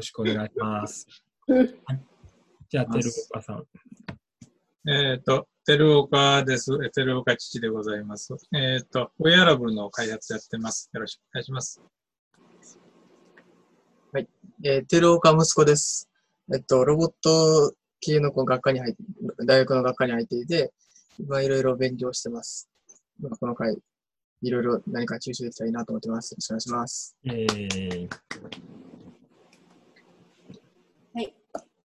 ろしくお願いします。はい、じゃあ、てるおかさん。えっ、と、照岡です。え照岡父でございます。えっ、と、ウェアラブルの開発やってます。よろしくお願いします。えー、テルオカ息子です。えっと、ロボット系の学科に入って、大学の学科に入っていて、今いろいろ勉強してます。まあ、この回、いろいろ何か吸収できたらいいなと思ってます。よろしくお願いします。えー、はい。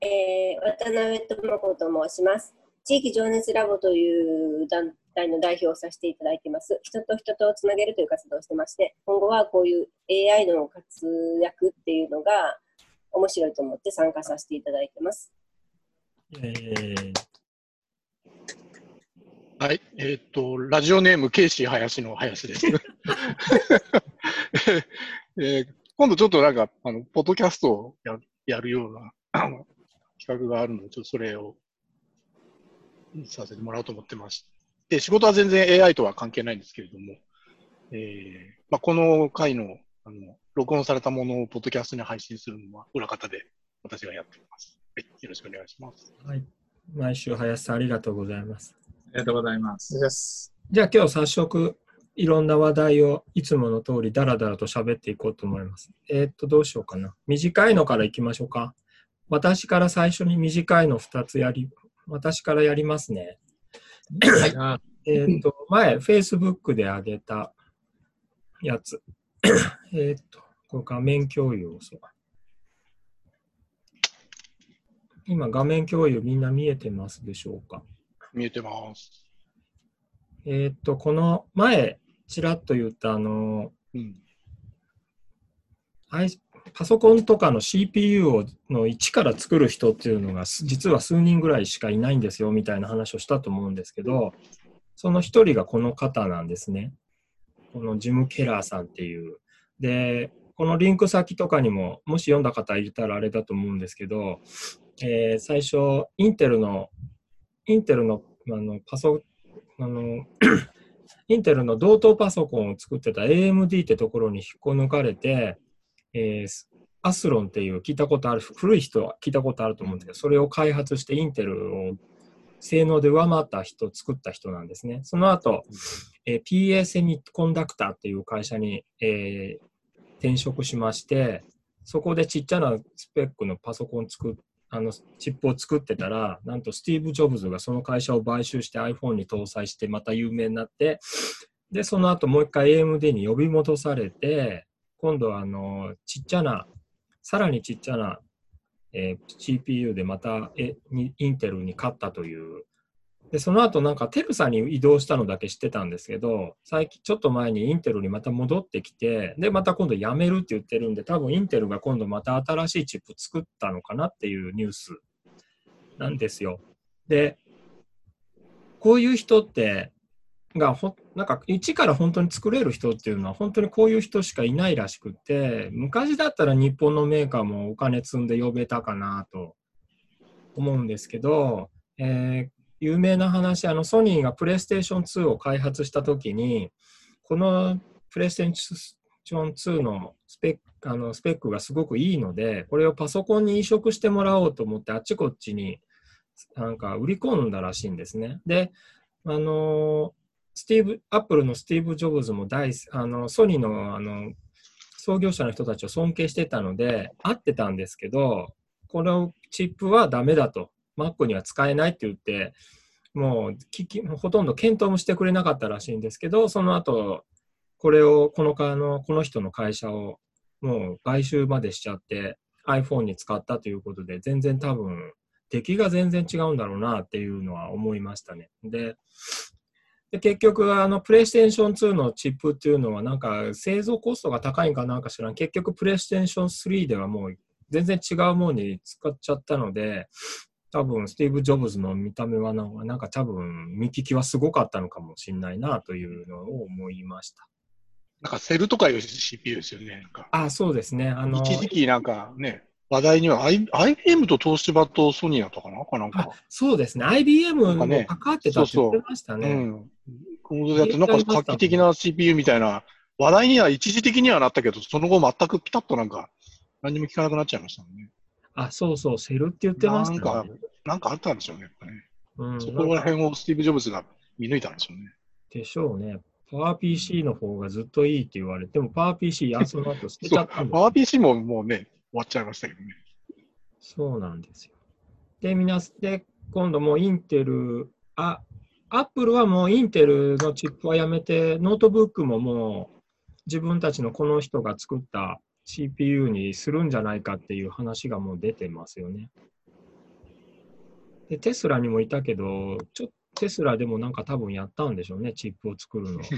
えー、渡辺智子と申します。地域情熱ラボという団体の代表をさせていただいています。人と人とをつなげるという活動をしてまして、今後はこういう AI の活躍っていうのが面白いと思って参加させていただいてます。えー、はい、えっ、と、ラジオネーム、ケイシー林の林です。えー今度ちょっとなんか、あの、ポッドキャストをややるような画があるので、ちょっとそれをさせてもらおうと思ってまして、仕事は全然 AI とは関係ないんですけれども、えーまあ、この回のあの録音されたものをポッドキャストに配信するのは裏方で私がやっています。はい、よろしくお願いします。はい。毎週、林さん、ありがとうございます。ありがとうございます。じゃあ、今日早速、いろんな話題をいつもの通りダラダラと喋っていこうと思います。えーっと、どうしようかな。短いのからいきましょうか。私から最初に短いの2つやり、私からやりますね。はい。あえーっと、前、Facebook で上げたやつ。えーっと、これ画面共有をそう。今、画面共有みんな見えてますでしょうか？見えてます。えーっと、この前、ちらっと言った、あの、うん。パソコンとかの CPU をの一から作る人っていうのが実は数人ぐらいしかいないんですよみたいな話をしたと思うんですけど、その一人がこの方なんですね。このジム・ケラーさんっていう。で、このリンク先とかにも、もし読んだ方いたらあれだと思うんですけど、えー最初、インテルの、インテルのあのパソ、あの、インテルの同等パソコンを作ってた AMD ってところに引っこ抜かれて、えーアスロンっていう聞いたことある、古い人は聞いたことあると思うんですけど、それを開発してインテルを性能で上回った人、作った人なんですね。その後、えー PA セミコンダクターっていう会社に、えー転職しまして、そこでちっちゃなスペックのパソコン作っあのチップを作ってたら、なんとスティーブ・ジョブズがその会社を買収して iPhone に搭載してまた有名になって、で、その後もう一回 AMD に呼び戻されて、今度はあのちっちゃな、さらにちっちゃな、えー CPU でまたえにインテルに勝ったという。で、その後なんかテルサに移動したのだけ知ってたんですけど、最近ちょっと前にインテルにまた戻ってきて、で、また今度辞めるって言ってるんで、多分インテルが今度また新しいチップ作ったのかなっていうニュースなんですよ。で、こういう人って、がほなんか一から本当に作れる人っていうのは本当にこういう人しかいないらしくて昔だったら日本のメーカーもお金積んで呼べたかなと思うんですけど、えー有名な話あのソニーがプレイステーション2を開発した時にこのプレイステーション2のスペックあのスペックがすごくいいのでこれをパソコンに移植してもらおうと思ってあっちこっちになんか売り込んだらしいんですね。であのスティーブ、アップルのスティーブ・ジョブズも大あのソニーのあの創業者の人たちを尊敬してたので、合ってたんですけど、このチップはダメだと、Mac には使えないって言って、もう聞きほとんど検討もしてくれなかったらしいんですけど、その後これを、このかのこの人の会社をもう買収までしちゃって iPhone に使ったということで、全然多分、出来が全然違うんだろうなっていうのは思いましたね。で、で結局、あの、プレイステーション2のチップっていうのは、なんか、製造コストが高いんかなんか知らん。結局、プレイステーション3ではもう、全然違うものに使っちゃったので、多分、スティーブ・ジョブズの見た目はなんか、なんか多分、見聞きはすごかったのかもしれないな、というのを思いました。なんかセルとかいう CPU ですよね。なんかあ、そうですね。あの、一時期なんかね、話題には、I、IBM と東芝とソニーだったかなかなんあか。そうですね。IBM もなんかね関わってたって言ってましたね。うん。このやって、なんか画期的な CPU みたいな、話題には一時的にはなったけど、その後全くピタッとなんか何にも聞かなくなっちゃいましたもんね。あ、そうそう、セルって言ってましたなんかね。、なんかあったんでしょうね。やっぱねうん、そこら辺をスティーブ・ジョブズが見抜いたんでしょうね。でしょうね。パワー PC の方がずっといいって言われても、パワー PC やその後捨てちそう、ゃったんですパワー PC ももうね、終わっちゃいましたけどね。そうなんですよ。で、みなで、今度もうインテル、あ、アップルはもうインテルのチップはやめて、ノートブックももう自分たちのこの人が作った CPU にするんじゃないかっていう話がもう出てますよね。で、テスラにもいたけど、ちょっとテスラでもなんか多分やったんでしょうね、チップを作るの。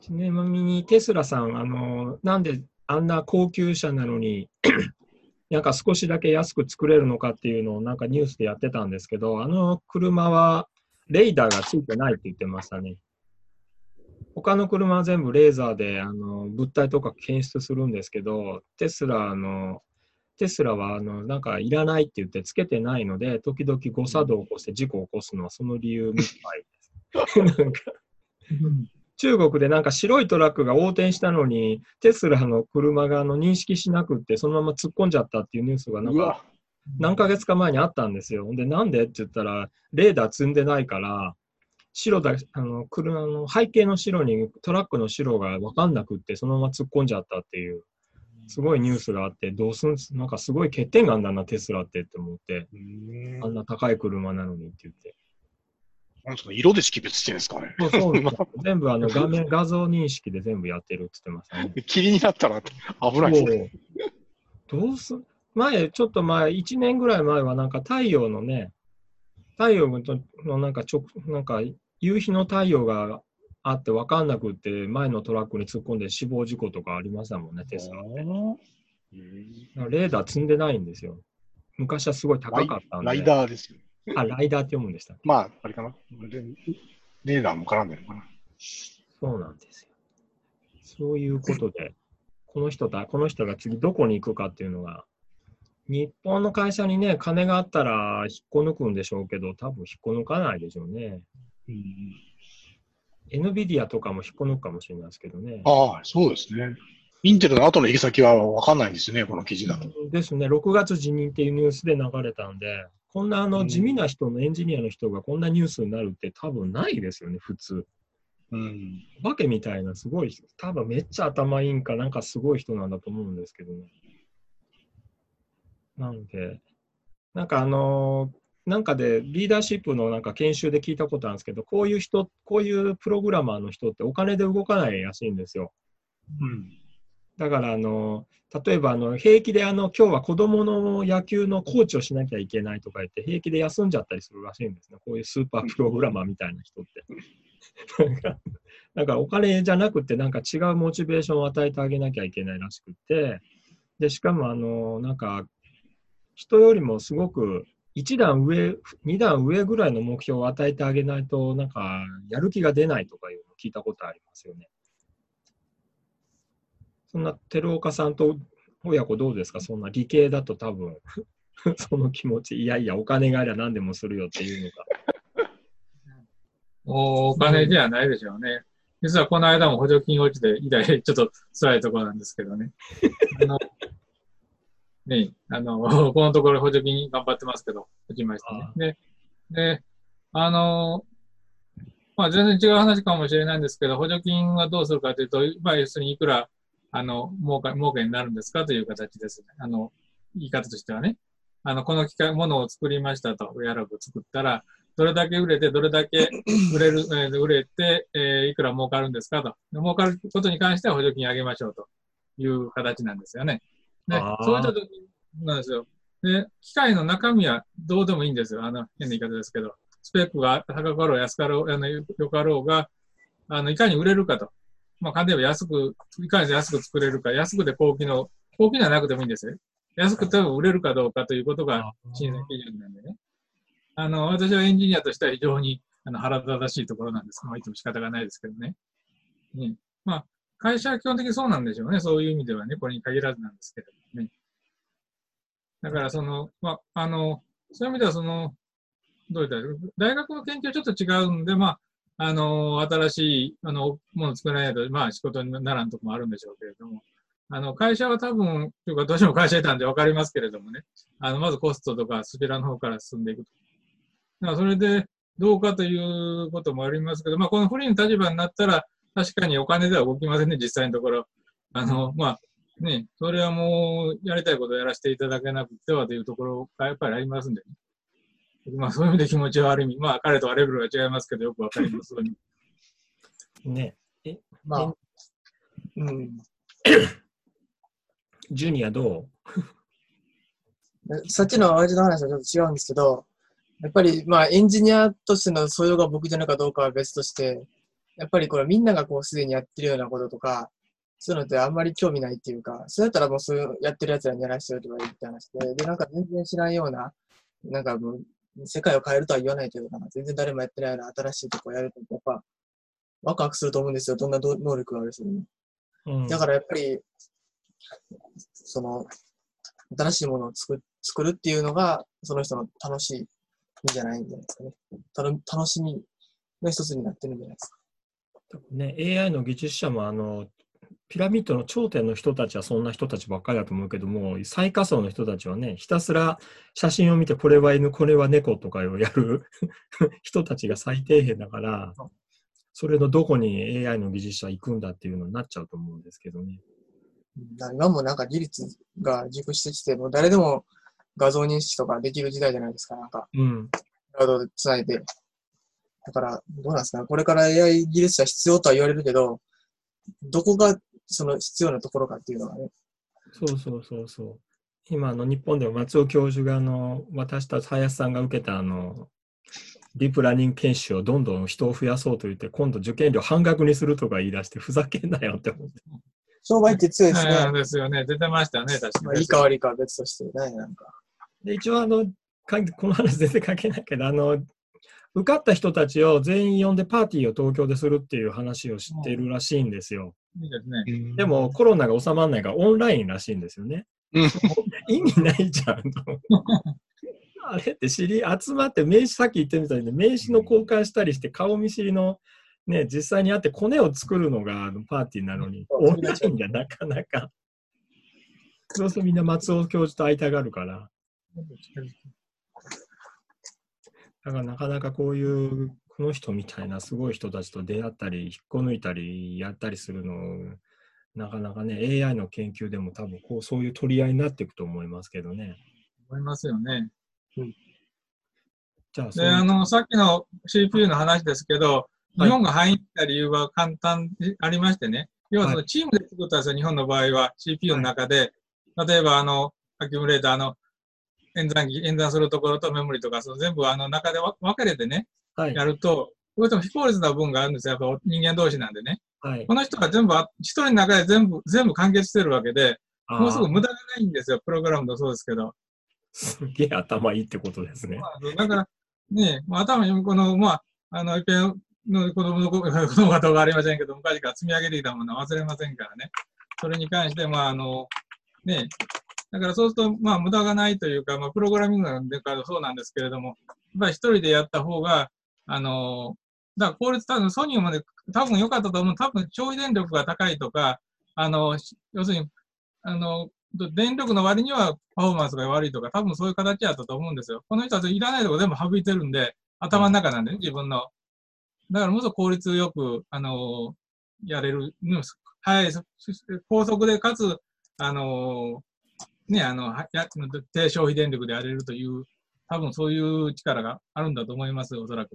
ちなみにテスラさん、あの、なんであんな高級車なのに、なんか少しだけ安く作れるのかっていうのをなんかニュースでやってたんですけど、あの車はレーダーがついてないって言ってましたね。他の車は全部レーザーであの物体とか検出するんですけど、テスラの、テスラはあのなんかいらないって言ってつけてないので、時々誤作動を起こして事故を起こすのはその理由みたいです。なんか中国でなんか白いトラックが横転したのに、テスラの車があの認識しなくって、そのまま突っ込んじゃったっていうニュースがなんか何ヶ月か前にあったんですよ。で、なんでって言ったら、レーダー積んでないから、白だ、あの、車の背景の白にトラックの白が分かんなくって、そのまま突っ込んじゃったっていう、すごいニュースがあって、どうすんす、なんかすごい欠点があんだな、テスラってって思って、あんな高い車なのにって言って。なんですか色で識別してるんですかね。そうそうですよ 全部あの画面、画像認識で全部やってるって言ってましたね。霧になったら危ないですね。どうす前、ちょっと前、1年ぐらい前はなんか太陽のね、太陽のなんかちょ、なんか夕日の太陽があって分かんなくって、前のトラックに突っ込んで死亡事故とかありましたもんね、テスラって。レーダー積んでないんですよ。昔はすごい高かったんで。ライダーですよ。あ、ライダーって読むんでした。まあ、あれかな。レレーダーも絡んでるのかな。そうなんですよ。そういうことで、この人だ、この人が次どこに行くかっていうのが、日本の会社にね、金があったら引っこ抜くんでしょうけど、多分引っこ抜かないでしょうね。うん、NVIDIA とかも引っこ抜くかもしれないですけどね。ああ、そうですね。インテルの後の行き先は分かんないんですよね、この記事だと。ですね、6月辞任っていうニュースで流れたんで、こんなあうんの地味な人のエンジニアの人がこんなニュースになるって多分ないですよね、普通。うん。お化けみたいなすごい人、多分めっちゃ頭いいんか、なんかすごい人なんだと思うんですけどね。なんで、なんかあのーなんかでリーダーシップのなんか研修で聞いたことあるんですけど、こういう人、こういうプログラマーの人ってお金で動かないらしいんですよ。うん。だからあの、例えばあの平気であの今日は子供の野球のコーチをしなきゃいけないとか言って、平気で休んじゃったりするらしいんですね。こういうスーパープログラマーみたいな人って。なんかなんかお金じゃなくて、なんか違うモチベーションを与えてあげなきゃいけないらしくて、で、しかもあの、なんか、人よりもすごく一段上、二段上ぐらいの目標を与えてあげないと、なんか、やる気が出ないとかいうのを聞いたことありますよね。そんな、照岡さんと親子どうですか？そんな理系だと多分、その気持ち、いやいや、お金がありゃ何でもするよっていうのが。お お金じゃないでしょうね。実はこの間も補助金落ちて、以来 ちょっと辛いところなんですけどね。あの、ね、あの、このところ補助金頑張ってますけど、落ちましたね。で、で、あの、まあ全然違う話かもしれないんですけど、補助金はどうするかというと、まあ要するにいくら、あの、儲か、儲けになるんですかという形ですね。あの、言い方としてはね。あの、この機械、ものを作りましたと、ウェアラブ作ったら、どれだけ売れて、どれだけ 売れる、えー売れて、えーいくら儲かるんですかと。儲かることに関しては補助金上げましょうという形なんですよね。であー、そういった時なんですよ。で、機械の中身はどうでもいいんですよ。あの、変な言い方ですけど。スペックが高かろう、安かろう、あの、よかろうが、あの、いかに売れるかと。まあ、簡単に言えば安く、いかに安く作れるか、安くで高機能、高機能はなくてもいいんですよ。安くても売れるかどうかということが審査基準なんでね。あの、私はエンジニアとしては非常にあの腹立たしいところなんです。まあ、いつも仕方がないですけどね。ねまあ、会社は基本的にそうなんでしょうね。そういう意味ではね、これに限らずなんですけどね。だから、その、まあ、あの、そういう意味では、その、どういった大学の研究はちょっと違うんで、まあ、あの、新しい、あの、もの作らないと、まあ、仕事にならんとこもあるんでしょうけれども、あの、会社は多分、というか、どうしても会社いたんで分かりますけれどもね、あの、まずコストとか、そちらの方から進んでいくと。だからそれで、どうかということもありますけど、まあ、この不利の立場になったら、確かにお金では動きませんね、実際のところ。あの、まあ、ね、それはもう、やりたいことをやらせていただけなくてはというところがやっぱりありますんで、ね、まあ、そういう意味で気持ちはある意味、まあ、彼とはレベルが違いますけど、よくわかりますように。ね。まあ、うん。ジュニアど さっきの親父の話はちょっと違うんですけど、やっぱりまあエンジニアとしての素養が僕じゃないかどうかは別として、やっぱりこれみんながこうすでにやってるようなこととか、そういうのってあんまり興味ないっていうか、そうやったらもうそういうやってる奴らにやらせておけばいいって話で、で、なんか全然知らんような、なんかもう世界を変えるとは言わないけど、なんか全然誰もやってないような新しいとこやると、やっぱワクワクすると思うんですよ。どんなど能力がある人にも。う、うん、だからやっぱり、その、新しいものを作作るっていうのが、その人の楽しいんじゃないんじゃないですかね。たの楽しみの一つになってるんじゃないですか。ね、AI の技術者もあのピラミッドの頂点の人たちはそんな人たちばっかりだと思うけども、最下層の人たちはね、ひたすら写真を見て、これは犬、これは猫とかをやる 人たちが最底辺だから、それのどこに AI の技術者行くんだっていうのになっちゃうと思うんですけどね。今もなんか技術が熟してきて、もう誰でも画像認識とかできる時代じゃないですか。なんか、うん。クラウドで繋いで。だから、どうなんですかね。これから AI 技術者必要とは言われるけど、どこがその必要なところかっていうのはね。そうそうそうそう。今、あの、日本でも松尾教授が、あの、私と林さんが受けた、あの、ディープラーニング研修をどんどん人を増やそうと言って、今度受験料半額にするとか言い出して、ふざけんなよって思って。商売って強いですね。そうですよね。出てましたね、確かに。まあいいか悪いかは別としてね、なんか。で、一応、あの、かこの話全然関係ないけど、あの、受かった人たちを全員呼んでパーティーを東京でするっていう話を知ってるらしいんですよ。いいですね。でもコロナが収まらないからオンラインらしいんですよね。うん意味ないじゃんと。あれって知り集まって名刺さっき言ってみたように名刺の交換したりして顔見知りのね、実際に会ってコネを作るのがあのパーティーなのに、オンラインじゃなかなか。そうするとみんな松尾教授と会いたがるから。だからなかなかこういう、この人みたいなすごい人たちと出会ったり、引っこ抜いたり、やったりするの、なかなかね、AI の研究でも多分こう、そういう取り合いになっていくと思いますけどね。思いますよね。じゃあ、で、いう。あの、さっきの CPU の話ですけど、はい。日本が入った理由は簡単にありましてね、要はそのチームで作ったんですよ、日本の場合は CPU の中で、例えばあの、アキュムレーターの演算機、演算するところとメモリとか、その全部あの中でわ分かれてね、はいやると、どうしても非効率な部分があるんですよ、やっぱ人間同士なんでね。はい。この人が全部あ、一人の中で全部、全部完結してるわけで、もうすぐ無駄がないんですよ、プログラムもそうですけど。すげえ頭いいってことですね。だから、ね、まあ、頭にこの、まあ、あの、一遍の子供の子子供が動画ありませんけど、昔から積み上げてきたものは忘れませんからね。それに関して、まあ、あの、ね、だからそうすると、まあ、無駄がないというか、まあ、プログラミングなんでからそうなんですけれども、やっぱり一人でやった方が、あの、だから効率多分、ソニーまで多分良かったと思う。多分、消費電力が高いとか、あの、要するに、あの、電力の割にはパフォーマンスが悪いとか、多分そういう形やったと思うんですよ。この人たちいらないとこ全部省いてるんで、頭の中なんでね、自分の。だからもっと効率よく、あのやれる、はい、高速でかつ、あのね、あの、や低消費電力でやれるという、多分そういう力があるんだと思います、おそらく。